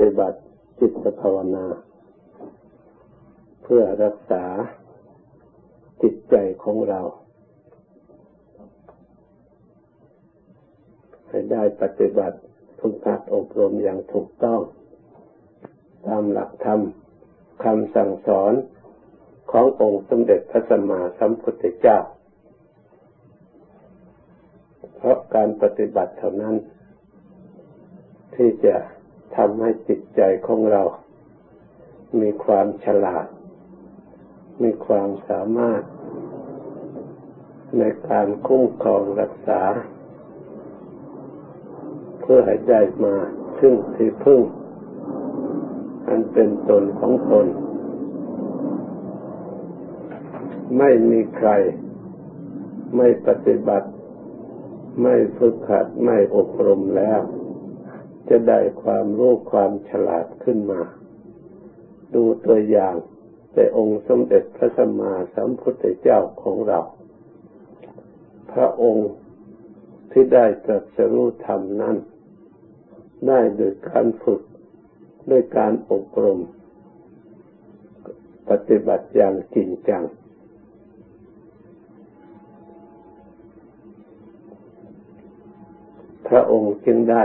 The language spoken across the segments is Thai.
ฏิบัติจิตภาวนา เพื่อรักษาจิตใจของเรา ให้ได้ปฏิบัติทุกการอบรมอย่างถูกต้อง ตามหลักธรรมคำสั่งสอนขององค์สมเด็จพระสัมมาสัมพุทธเจ้า เพราะการปฏิบัติเท่านั้น ที่จะ ทำให้จิตใจของเรา มีความฉลาด มีความสามารถ ในการคุ้มครองรักษา เพื่อให้ได้มาซึ่งที่พึ่ง อันเป็นตนของตน ไม่มีใคร ไม่ปฏิบัติ ไม่ฝึกหัด ไม่อบรมแล้ว จะได้ความรู้ความฉลาดขึ้นมา ดูตัวอย่างแต่องค์สมเด็จพระสัมมาสัมพุทธเจ้าของเรา พระองค์ที่ได้ตรัสรู้ธรรมนั้น ได้โดยการฝึกด้วยการอบรม ปฏิบัติอย่างจริงจัง พระองค์จึงได้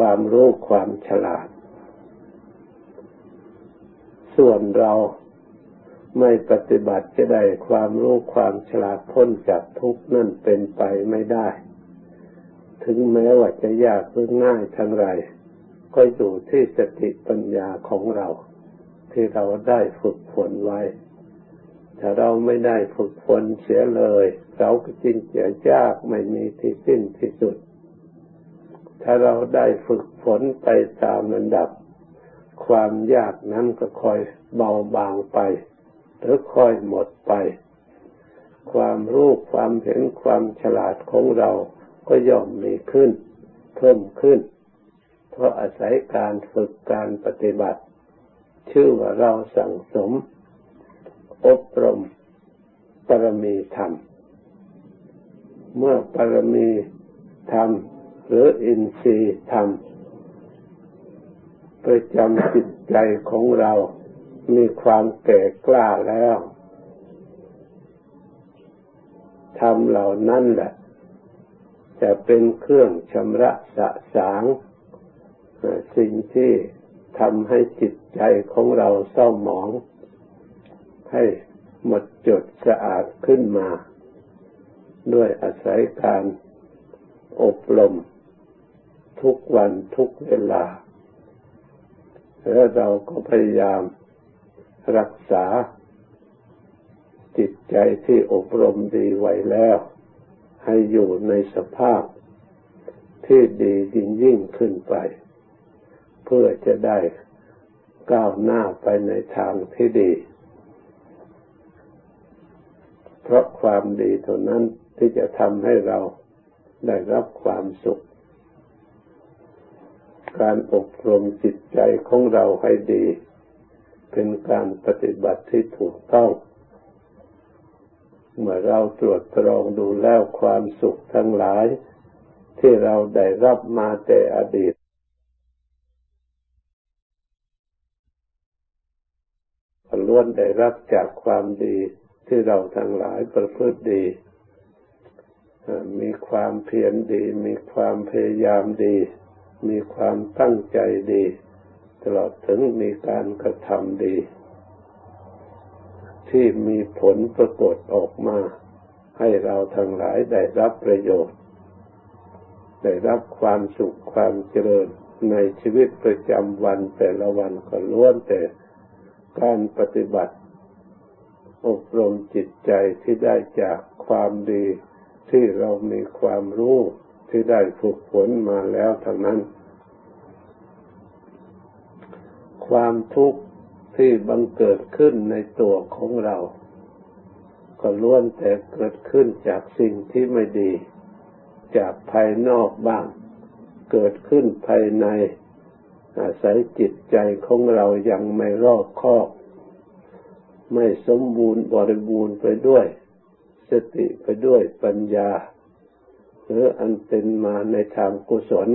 ความรู้ความฉลาด ส่วนเราไม่ปฏิบัติจะได้ความรู้ความฉลาดพ้นจากทุกข์นั่นเป็นไปไม่ได้ ถึงแม้ว่าจะยากหรือง่ายทั้งไร ก็อยู่ที่สติปัญญาของเรา ที่เราได้ฝึกฝนไว้ ถ้าเราไม่ได้ฝึกฝนเสียเลย เราก็จริงจะยากไม่มีที่สิ้นที่สุด ถ้าเราได้ฝึกฝนไปตามระดับ ความยากนั้นก็ค่อยเบาบางไป หรือค่อยหมดไป ความรู้ความเห็นความฉลาดของเราก็ย่อมมีขึ้น เพิ่มขึ้น เพราะอาศัยการฝึกการปฏิบัติ ชื่อว่าเราสั่งสม อบรมปรมีธรรม เมื่อปรมีธรรม หรืออินทรีย์ธรรมประจำจิตใจของเรามีความแก่กล้าแล้วธรรมเหล่านั้นแหละ จะเป็นเครื่องชำระสะสางสิ่งที่ทำให้จิตใจของเราเศร้าหมอง ให้หมดจดสะอาดขึ้นมา ด้วยอาศัยการอบรม ทุกวันทุกเวลา แล้วเราก็พยายามรักษาจิตใจที่อบรมดีไว้แล้ว ให้อยู่ในสภาพที่ดียิ่งยิ่งขึ้นไป เพื่อจะได้ก้าวหน้าไปในทางที่ดี เพราะความดีเท่านั้นที่จะทำให้เราได้รับความสุข การอบรมจิตใจของเราให้ดี เป็นการปฏิบัติที่ถูกต้อง เมื่อเราตรวจตรองดูแล้วความสุขทั้งหลาย ที่เราได้รับมาแต่อดีต ล้วนได้รับจากความดีที่เราทั้งหลายประพฤติดี มีความเพียรดี มีความพยายามดี มีความตั้งใจดี ตลอดถึงมีการกระทำดี ที่มีผลปรากฏออกมา ให้เราทั้งหลายได้รับประโยชน์ ได้รับความสุขความเจริญในชีวิตประจำวันแต่ละวันก็ล้วนแต่การปฏิบัติ อบรมจิตใจที่ได้จากความดีที่เรามีความรู้ ที่ได้ฝึกฝนมาแล้วทั้งนั้น ความทุกข์ที่บังเกิดขึ้นในตัวของเรา ก็ล้วนแต่เกิดขึ้นจากสิ่งที่ไม่ดี จากภายนอกบ้าง เกิดขึ้นภายใน อาศัยจิตใจของเรายังไม่รอบคอบ ไม่สมบูรณ์บริบูรณ์ไปด้วย สติไปด้วยปัญญา หรืออันเป็นมาในทางกุศล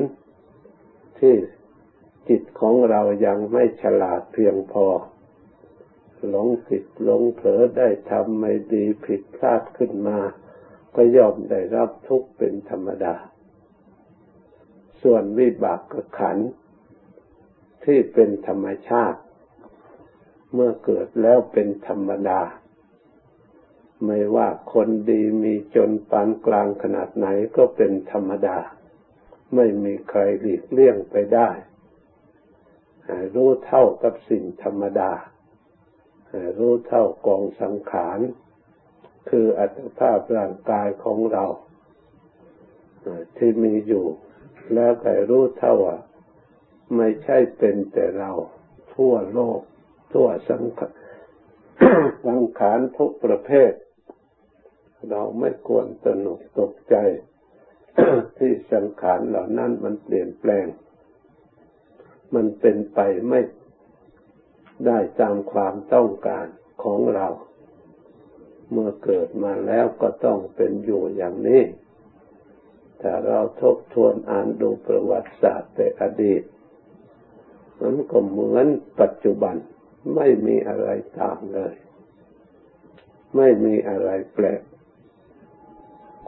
ที่จิตของเรายังไม่ฉลาดเพียงพอ หลงผิดหลงเผลอได้ทำไม่ดีผิดพลาดขึ้นมา ก็ย่อมได้รับทุกข์เป็นธรรมดา ส่วนวิบากขัน ที่เป็นธรรมชาติ เมื่อเกิดแล้วเป็นธรรมดา ไม่ว่าคนดีมีจนปานกลางขนาดไหนก็เป็นธรรมดา ไม่มีใครหลีกเลี่ยงไปได้ รู้เท่ากับสิ่งธรรมดา รู้เท่ากองสังขาร คืออัตภาพร่างกายของเราที่มีอยู่ แล้วก็รู้เท่าว่าไม่ใช่เป็นแต่เรา ทั่วโลก ทั่วสังขารสังขารทุกประเภท เราไม่ควรตนกตกใจ ที่สังขารเหล่านั้นมันเปลี่ยนแปลง มันเป็นไปไม่ได้ตามความต้องการของเรา เมื่อเกิดมาแล้วก็ต้องเป็นอยู่อย่างนี้ถ้าเราทบทวนอ่านดูประวัติศาสตร์แต่อดีต มันก็เหมือนปัจจุบันไม่มีอะไรต่างเลย ไม่มีอะไรแปลก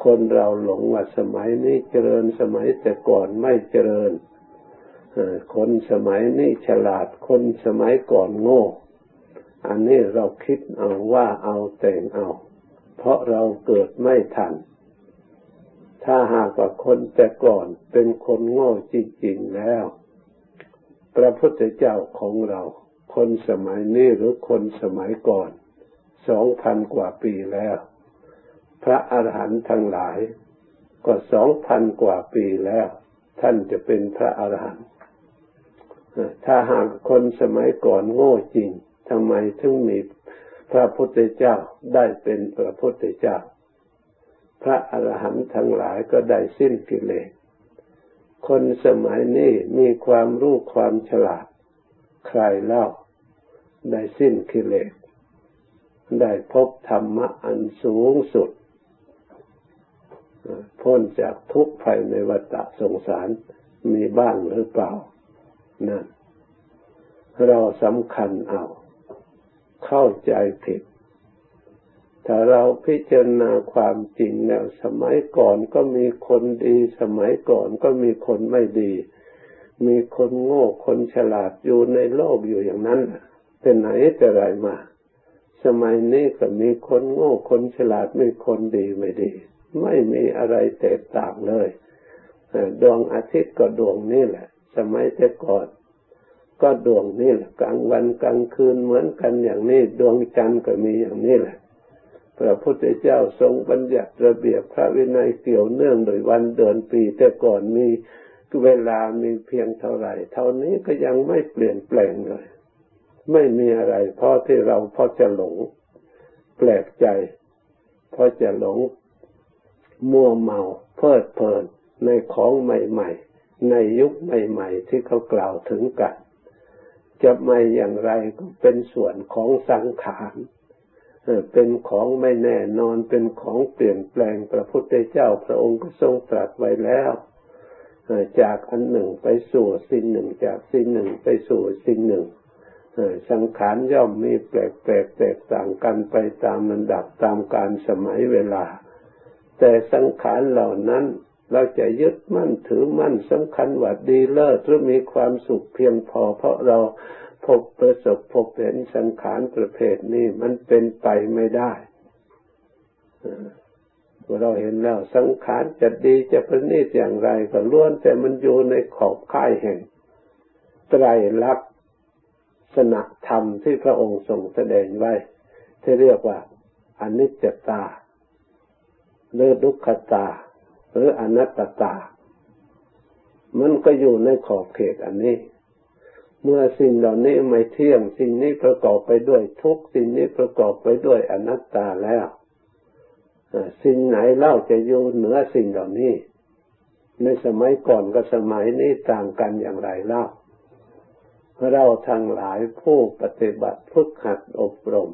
คนเราหลงว่าสมัยนี้เจริญสมัยแต่ก่อนไม่เจริญคนสมัยนี้ฉลาดคนสมัยก่อนโง่ อันนี้เราคิดเอาว่าเอาแต่งเอา เพราะเราเกิดไม่ทัน ถ้าหากว่าคนแต่ก่อนเป็นคนโง่จริง ๆ แล้ว พระพุทธเจ้าของเรา คนสมัยนี้หรือคนสมัยก่อนสองพันกว่าปีแล้ว พระอาหารหันต์ทั้งหลายก็สองพันกว่าปีแล้ว ท่านจะเป็นพระอาหารหันต์ถ้าหากคนสมัยก่อนโง่จริงทำไมถึงมีพระพุทธเจ้าได้เป็นพระพุทธเจ้า พระอรหันต์ทั้งหลายก็ได้สิ้นกิเลสคนสมัยนี้มีความรู้ความฉลาด ใครเล่า ได้สิ้นกิเลสได้พบธรรมะอันสูงสุด พ้นจากทุกข์ภายในวัฏสงสารมีบ้างหรือเปล่า นั่น เราสำคัญเอา เข้าใจผิด ถ้าเราพิจารณาความจริงแล้วสมัยก่อนก็มีคนดี สมัยก่อนก็มีคนไม่ดี มีคนโง่คนฉลาดอยู่ในโลกอยู่อย่างนั้นเป็นไหนแต่ไรมา สมัยนี้ก็มีคนโง่คนฉลาดมีคนดีไม่ดี ไม่มีอะไรแตกต่างเลยดวงอาทิตย์ก็ดวงนี้แหละ สมัยแต่ก่อน ก็ดวงนี่แหละกลางวันกลางคืนเหมือนกันอย่างนี้ ดวงจันทร์ก็มีอย่างนี้แหละ พระพุทธเจ้าทรงบัญญัติระเบียบพระวินัยเกี่ยวเนื่องโดยวันเดือนปีแต่ก่อนมีเวลามีเพียงเท่าไหร่ เท่านี้ก็ยังไม่เปลี่ยนแปลงเลย ไม่มีอะไรเพราะที่เราพอจะหลง แปลกใจเพราะจะหลง มัวเมาเพลิดเพลินในของใหม่ ๆ ในยุคใหม่ ๆ ที่เขากล่าวถึงกัน จะไม่อย่างไรก็เป็นส่วนของสังขารเป็นของไม่แน่นอนเป็นของเปลี่ยนแปลงพระพุทธเจ้าพระองค์ก็ทรงตรัสไว้แล้วจากอันหนึ่งไปสู่สิ่งหนึ่งจากสิ่งหนึ่งไปสู่สิ่งหนึ่งสังขารย่อมมีแปลกแปลกแตกต่างกันไปตามลำดับตามการสมัยเวลา แต่สังขารเหล่านั้น เราจะยึดมั่นถือมั่นสำคัญว่าดีเลิศหรือมีความสุขเพียงพอ เพราะเราพบประสบพบเห็นสังขารประเภทนี้มันเป็นไปไม่ได้เราเห็นแล้วสังขารจะดีจะประณีตอย่างไรก็ล้วนแต่มันอยู่ในขอบข่ายแห่งไตรลักษณธรรมที่พระองค์ทรงแสดงไว้ ที่เรียกว่าอนิจจตา หรือดุขตา หรืออนัตตา มันก็อยู่ในขอบเขตอันนี้ เมื่อสิ่งเหล่านี้ไม่เที่ยง สิ่งนี้ประกอบไปด้วยทุกสิ่งนี้ประกอบไปด้วยอนัตตาแล้วสิ่งไหนเล่าจะอยู่เหนือสิ่งเหล่านี้ ในสมัยก่อนกับสมัยนี้ต่างกันอย่างไรเล่าเราทั้งหลายผู้ปฏิบัติฝึกหัดอบรม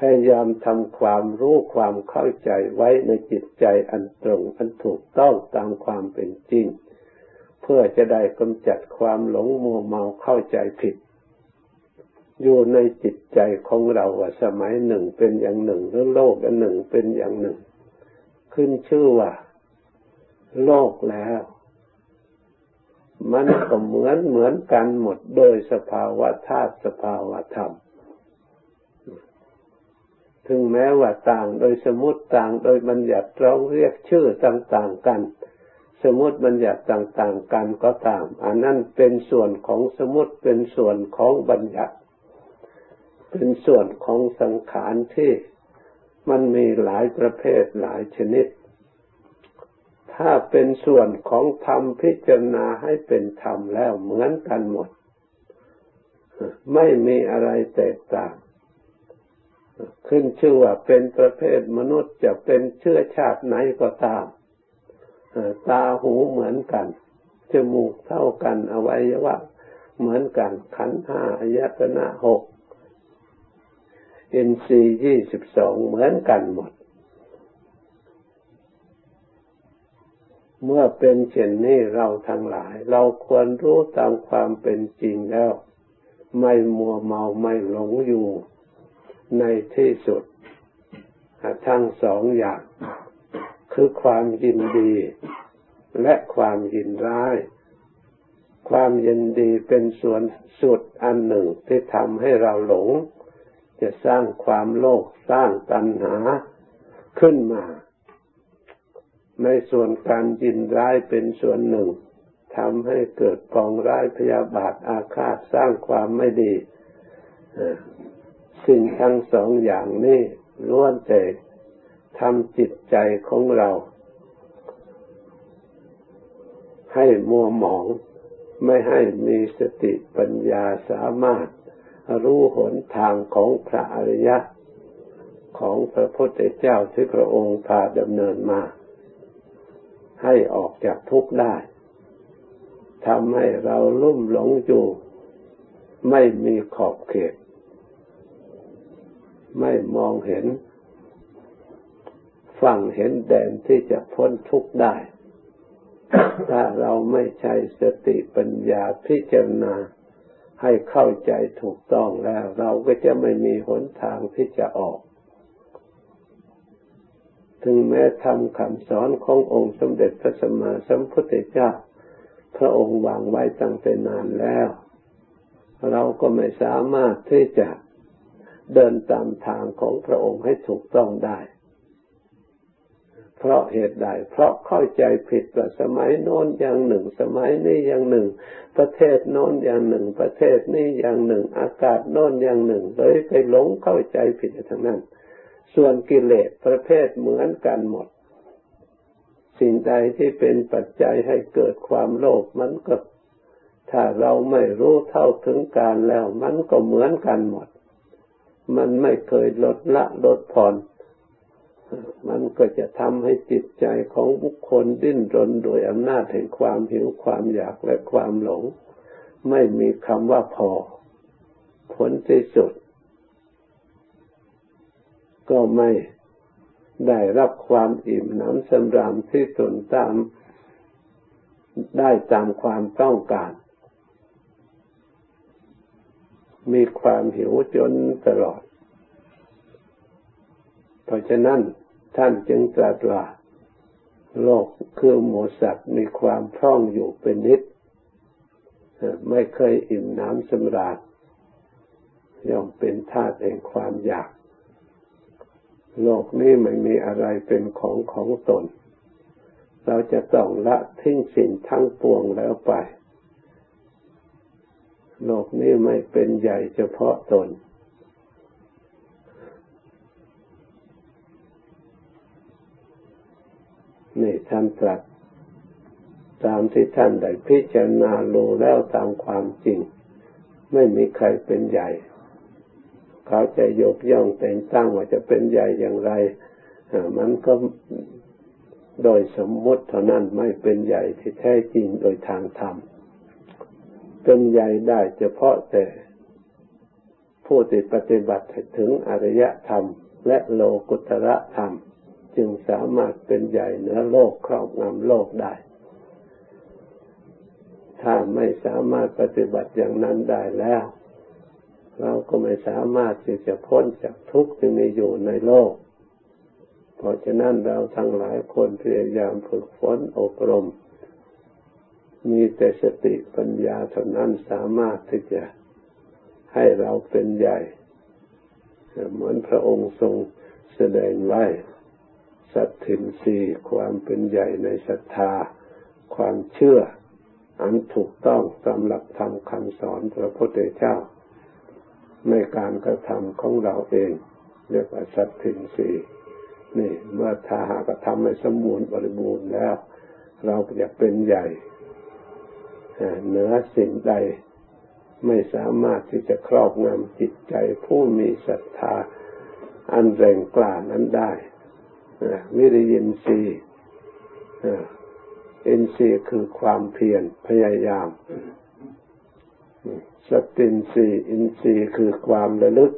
พยายามทำความรู้ความเข้าใจไว้ในจิตใจอันตรงอันถูกต้องตามความเป็นจริง เพื่อจะได้กำจัดความหลงมัวเมาเข้าใจผิด อยู่ในจิตใจของเราว่าสมัยหนึ่งเป็นอย่างหนึ่งหรือโลกอันหนึ่งเป็นอย่างหนึ่ง ขึ้นชื่อว่า โลกแล้ว มันก็เหมือนเหมือนกันหมดโดยสภาวะธาตุสภาวะธรรม ถึงแม้ว่าต่างโดยสมมติต่างโดยบัญญัติร้องเรียกชื่อต่างๆกัน สมมติบัญญัติต่างๆกันก็ตาม อันนั้นเป็นส่วนของสมมติเป็นส่วนของบัญญัติ เป็นส่วนของสังขารที่มันมีหลายประเภทหลายชนิด ถ้าเป็นส่วนของธรรมพิจารณาให้เป็นธรรมแล้วเหมือนกันหมด ไม่มีอะไรแตกต่าง ขึ้นชื่อว่าเป็นประเภทมนุษย์จะเป็นเชื้อชาติไหนก็ตามตาหูเหมือนกัน จมูกเท่ากัน อวัยวะ เหมือนกัน ขันห้าอายตนะหกอินทรีย์ยี่สิบสองเหมือนกันหมด เมื่อเป็นเช่นนี้เราทั้งหลาย เราควรรู้ตามความเป็นจริงแล้ว ไม่มัวเมาไม่หลงอยู่ ในที่สุด ทั้งสองอย่าง คือความยินดี และความยินร้าย ความยินดีเป็นส่วนสุดอันหนึ่งที่ทำให้เราหลง จะสร้างความโลภสร้างตัณหาขึ้นมา ในส่วนการยินร้ายเป็นส่วนหนึ่งทำให้เกิดปองร้ายพยาบาทอาฆาตสร้างความไม่ดี สิ่งทั้งสองอย่างนี้ล้วนแต่ทำจิตใจของเรา ให้มัวหมอง ไม่ให้มีสติปัญญาสามารถ รู้หนทางของพระอริยะ ของพระพุทธเจ้าที่พระองค์พาดำเนินมา ให้ออกจากทุกข์ได้ทำให้เราลุ่มหลงอยู่ ไม่มีขอบเขต ไม่มองเห็นฝั่งเห็นแดนที่จะพ้นทุกข์ได้ ถ้าเราไม่ใช้สติปัญญาพิจารณาให้เข้าใจถูกต้องแล้ว เราก็จะไม่มีหนทางที่จะออก ถึงแม้ทำคำสอนขององค์สมเด็จพระสัมมาสัมพุทธเจ้า พระองค์วางไว้ตั้งแต่นานแล้ว เราก็ไม่สามารถที่จะ เดินตามทางของพระองค์ให้ถูกต้องได้ เพราะเหตุใด เพราะเข้าใจผิดว่าสมัยโน้นอย่างหนึ่ง สมัยนี้อย่างหนึ่ง ประเทศโน้นอย่างหนึ่ง ประเทศนี้อย่างหนึ่ง อากาศโน้นอย่างหนึ่ง เลยไปหลงเข้าใจผิดทั้งนั้น ส่วนกิเลสประเภทเหมือนกันหมด สิ่งใดที่เป็นปัจจัยให้เกิดความโลภมันก็ถ้าเราไม่รู้เท่าถึงการแล้วมันก็เหมือนกันหมด มันไม่เคยลดละลดผ่อนมันก็จะทำให้จิตใจของบุคคลดิ้นรนโดยอำนาจแห่งความหิวความอยากและความหลง ไม่มีคำว่าพอ ผลที่สุด ก็ไม่ได้รับความอิ่มน้ำสำราญที่ตนตามได้ตามความต้องการ มีความหิวจนตลอด เพราะฉะนั้นท่านจึงตรัสว่าโลกคือหมูสัตว์มีความพร่องอยู่เป็นนิด ไม่เคยอิ่มน้ำสำราญย่อมเป็นธาตุแห่งความอยาก โลกนี้ไม่มีอะไรเป็นของของตน เราจะต้องละทิ้งสิ่งทั้งปวงแล้วไป โลกนี้ไม่เป็นใหญ่เฉพาะตน นี่ท่านตรัสตามที่ท่านได้พิจารณาโลแล้วตามความจริง ไม่มีใครเป็นใหญ่ เขาจะยกย่องแต่งตั้งว่าจะเป็นใหญ่อย่างไร มันก็โดยสมมติเท่านั้นไม่เป็นใหญ่ที่แท้จริงโดยทางธรรม เป็นใหญ่ได้เฉพาะแต่ผู้ที่ปฏิบัติถึงอริยธรรม และโลกุตระธรรม จึงสามารถเป็นใหญ่เหนือโลกครอบงำโลกได้ ถ้าไม่สามารถปฏิบัติอย่างนั้นได้แล้ว เราก็ไม่สามารถที่จะพ้นจากทุกข์ที่มีอยู่ในโลก เพราะฉะนั้นเราทั้งหลายคนพยายามฝึกฝนอบรม มีแต่สติปัญญาเท่านั้นสามารถที่จะให้เราเป็นใหญ่ เหมือนพระองค์ทรงแสดงไว้ สัตถินสีความเป็นใหญ่ในศรัทธา ความเชื่อ อันถูกต้องตามหลักธรรมคำสอนพระพุทธเจ้า ในการกระทำของเราเอง เรียกว่าสัตถินสีนี่เมื่อถ้าหากระทำให้สมบูรณ์บริบูรณ์แล้ว เราจะเป็นใหญ่ เหนือสิ่งใดไม่สามารถที่จะครอบงำจิตใจผู้มีศรัทธา อันแรงกล้านั้นได้วิริยินทรีย์อินทรีย์คือความเพียรพยายาม สตินทรีย์อินทรีย์คือความระลึก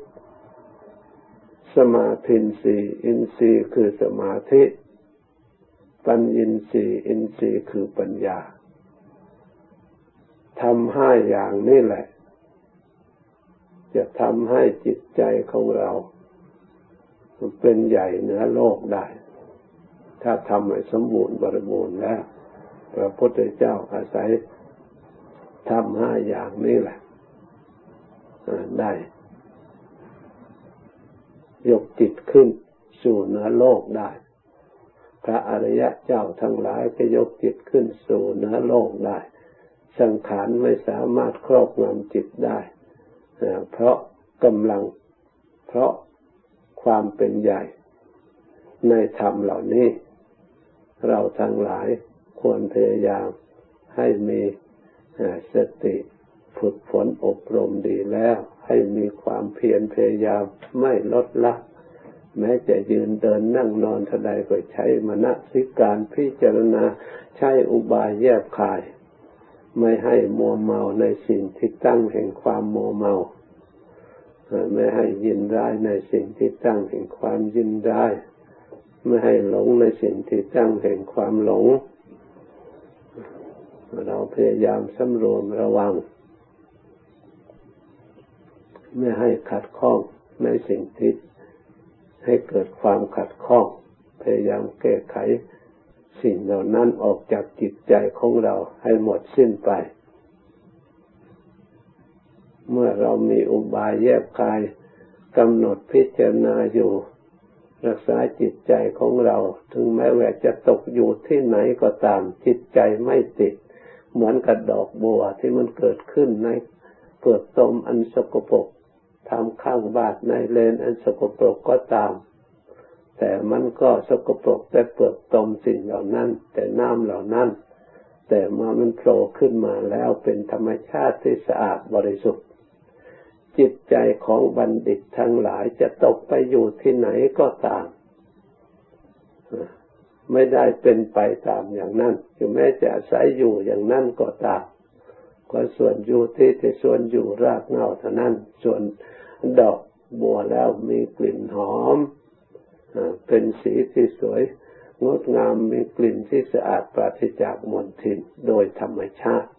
สมาธินทรีย์อินทรีย์คือสมาธิ ปัญญินทรีย์อินทรีย์คือปัญญา ทำห้าอย่างนี่แหละ จะทำให้จิตใจของเราเป็นใหญ่เหนือโลกได้ ถ้าทำให้สมบูรณ์บริบูรณ์แล้ว พระพุทธเจ้าอาศัยทำห้าอย่างนี้แหละได้ ยกจิตขึ้นสู่เหนือโลกได้ พระอริยะเจ้าทั้งหลายก็ยกจิตขึ้นสู่เหนือโลกได้ สังขารไม่สามารถครอบงำจิตได้ เพราะกำลัง เพราะความเป็นใหญ่ ในธรรมเหล่านี้ เราทั้งหลายควรพยายามให้มีสติฝึกฝนอบรมดีแล้ว ให้มีความเพียรพยายามไม่ลดละ แม้จะยืนเดินนั่งนอนทดายก็ใช้มณสิการพิจารณาใช้อุบายแยบคาย ไม่ให้มัวเมาในสิ่งที่ตั้งแห่งความมัวเมาไม่ให้ยินร้ายในสิ่งที่ตั้งแห่งความยินร้ายไม่ให้หลงในสิ่งที่ตั้งแห่งความหลง เราพยายามสำรวมระวัง ไม่ให้ขัดข้องในสิ่งที่ให้เกิดความขัดข้อง พยายามแก้ไข สิ่งเหล่านั้นออกจากจิตใจของเราให้หมดสิ้นไป เมื่อเรามีอุบายแยบคายกำหนดพิจารณาอยู่ รักษาจิตใจของเรา ถึงแม้ว่าจะตกอยู่ที่ไหนก็ตามจิตใจไม่ติด เหมือนกับดอกบัวที่มันเกิดขึ้นในเปลือกตมอันสกปรกทำข้างบาดในเลนอันสกปรกก็ตาม แต่มันก็สกปรกแต่เปลือกตมสิ่งเหล่านั้น แต่น้ำเหล่านั้น แต่มามันโผล่ขึ้นมาแล้วเป็นธรรมชาติที่สะอาดบริสุทธิ์ จิตใจของบัณฑิตทั้งหลายจะตกไปอยู่ที่ไหนก็ตามไม่ได้เป็นไปตามอย่างนั้นถึงแม้จะอาศัยอยู่อย่างนั้นก็ตามก็ส่วนอยู่ที่แต่ส่วนอยู่รากเงาเท่านั้น ส่วนดอกบัวแล้วมีกลิ่นหอม เป็นสีที่สวยงดงามมีกลิ่นที่สะอาดปราศจากมลทินโดยธรรมชาติ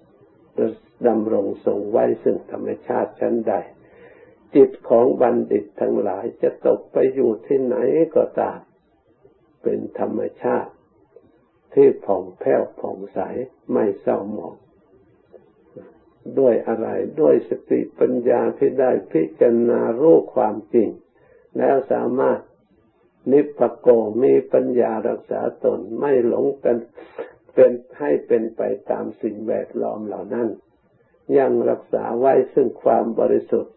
ดำรงทรงไว้ซึ่งธรรมชาติชั้นใด จิตของบัณฑิตทั้งหลายจะตกไปอยู่ที่ไหนก็ตาม เป็นธรรมชาติ ที่ผ่องแผ้วผ่องใสไม่เศร้าหมองด้วยอะไรด้วยสติปัญญาที่ได้พิจารณารู้ความจริง แล้วสามารถ นิพพโกมีปัญญารักษาตนไม่หลงเป็นเป็นให้เป็นไปตามสิ่งแวดล้อมเหล่านั้น ยังรักษาไว้ซึ่งความบริสุทธิ์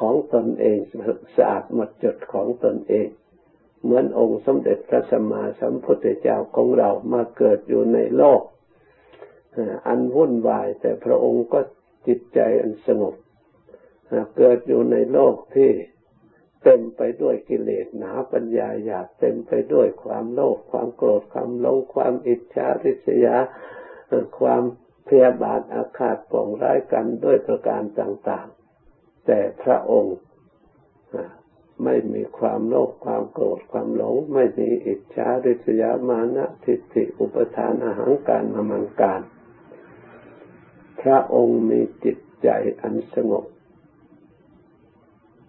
ของตนเองสะอาดหมดจดของตนเอง เหมือนองค์สมเด็จพระสัมมาสัมพุทธเจ้าของเรามาเกิดอยู่ในโลก อันวุ่นวายแต่พระองค์ก็จิตใจอันสงบเกิดอยู่ในโลกที่ เต็มไปด้วยกิเลสหนาปัญญาหยาบเต็มไปด้วยความโลภความโกรธความหลงความอิจฉาริษยาความพยาบาทอาฆาตปองร้ายกันด้วยประการต่าง ๆ แต่พระองค์ไม่มีความโลภความโกรธความหลง ไม่มีอิจฉาริษยามานะทิฏฐิอุปทานอาหารการมามังการ พระองค์มีจิตใจอันสงบ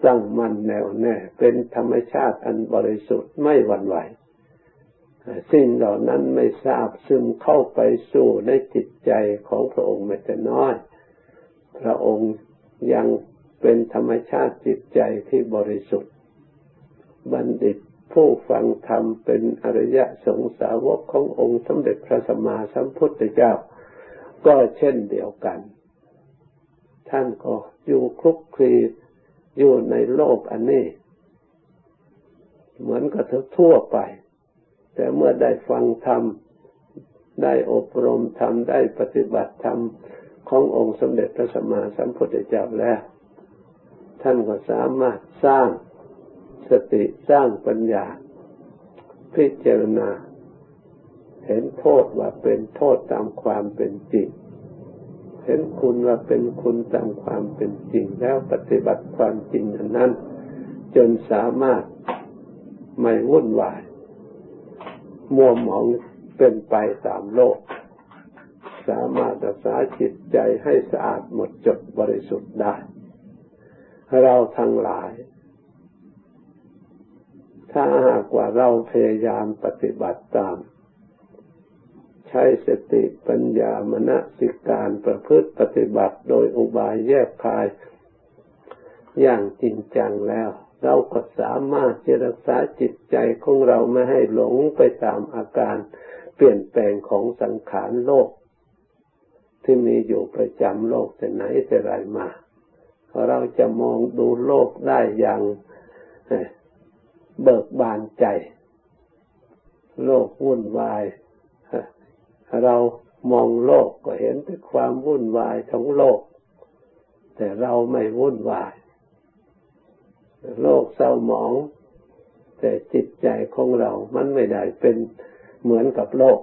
ตั้งมั่นแน่วแน่เป็นธรรมชาติอันบริสุทธิ์ไม่หวั่นไหวสิ่งเหล่านั้นไม่ทราบซึมเข้าไปสู่ในจิตใจของพระองค์ไม่แต่น้อย พระองค์ยังเป็นธรรมชาติจิตใจที่บริสุทธิ์ บัณฑิตผู้ฟังธรรมเป็นอริยะสงสาวกขององค์สมเด็จพระสัมมาสัมพุทธเจ้า ก็เช่นเดียวกัน ท่านก็อยู่คลุกคลี อยู่ในโลกอันนี้ เหมือนกับทั่วไป แต่เมื่อได้ฟังธรรม ได้อบรมธรรม ได้ปฏิบัติธรรมขององค์สมเด็จพระสัมมาสัมพุทธเจ้าแล้ว ท่านก็สามารถสร้างสติสร้างปัญญา พิจารณา เห็นโทษว่าเป็นโทษตามความเป็นจริง เห็นคุณว่าเป็นคุณตามความเป็นจริงแล้วปฏิบัติความจริงนั้น จนสามารถไม่วุ่นวาย มัวหมองเป็นไปตามโลก สามารถรักษาจิตใจให้สะอาดหมดจดบริสุทธิ์ได้ เราทั้งหลาย ถ้าหากว่าเราพยายามปฏิบัติตาม ใช้สติปัญญามณสิการประพฤติปฏิบัติโดยอุบายแยกคาย อย่างจริงจังแล้ว เราก็สามารถจะรักษาจิตใจของเราไม่ให้หลงไปตามอาการเปลี่ยนแปลงของสังขารโลก ที่มีอยู่ประจำโลกแต่ไหนแต่ไรมาเราจะมองดูโลกได้อย่างเบิกบานใจ โลกวุ่นวาย เรามองโลกก็เห็นแต่ความวุ่นวายของโลก แต่เราไม่วุ่นวาย โลกเศร้าหมอง แต่จิตใจของเรา มันไม่ได้เป็นเหมือนกับโลก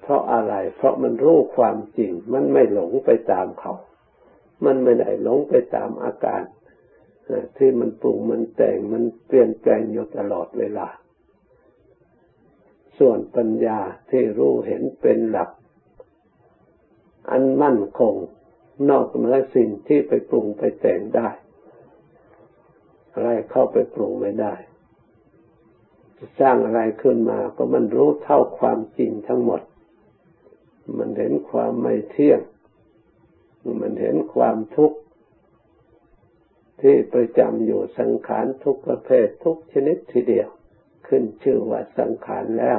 เพราะอะไร เพราะมันรู้ความจริง มันไม่หลงไปตามเขา มันไม่ได้หลงไปตามอาการที่มันปรุงมันแต่งมันเปลี่ยนแปลงอยู่ตลอดเวลา ส่วนปัญญาที่รู้เห็นเป็นหลัก อันมั่นคงนอกเหนือสิ่งที่ไปปรุงไปแต่งได้ อะไรเข้าไปปรุงไม่ได้ สร้างอะไรขึ้นมาก็มันรู้เท่าความจริงทั้งหมด มันเห็นความไม่เที่ยง มันเห็นความทุกข์ที่ประจำอยู่สังขารทุกประเภททุกชนิดทีเดียว ขึ้นชื่อว่าสังขารแล้ว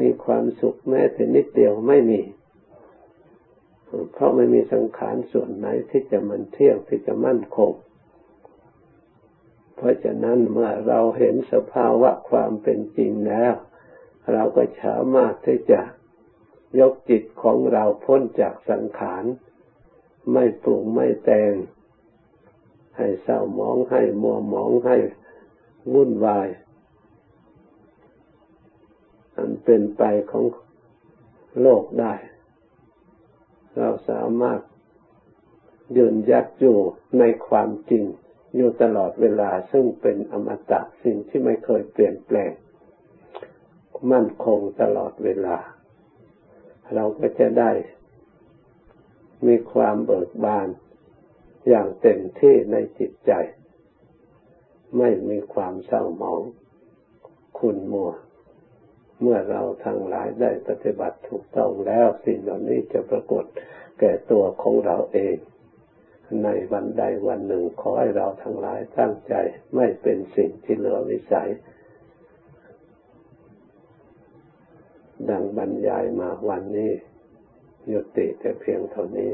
มีความสุขแม้แต่นิดเดียวไม่มี เพราะไม่มีสังขารส่วนไหนที่จะมันเที่ยงที่จะมั่นคง เพราะฉะนั้นเมื่อเราเห็นสภาวะความเป็นจริงแล้ว เราก็สามารถที่จะยกจิตของเราพ้นจากสังขาร ไม่ปรุงไม่แต่ง ให้เศร้าหมองให้มัวหมองให้วุ่นวาย อันเป็นไปของโลกได้ เราสามารถยืนยัดอยู่ในความจริง อยู่ตลอดเวลาซึ่งเป็นอมตะสิ่งที่ไม่เคยเปลี่ยนแปลง มั่นคงตลอดเวลา เราก็จะได้ มีความเบิกบานอย่างเต็มที่ในจิตใจ ไม่มีความเศร้าหมอง คุณมัว เมื่อเราทั้งหลายได้ปฏิบัติถูกต้องแล้วสิ่งเหล่านี้จะปรากฏแก่ตัวของเราเอง ในวันใดวันหนึ่งขอให้เราทั้งหลายตั้งใจไม่เป็นสิ่งที่เหลือวิสัย ดังบรรยายมาวันนี้ ยุติแต่เพียงเท่านี้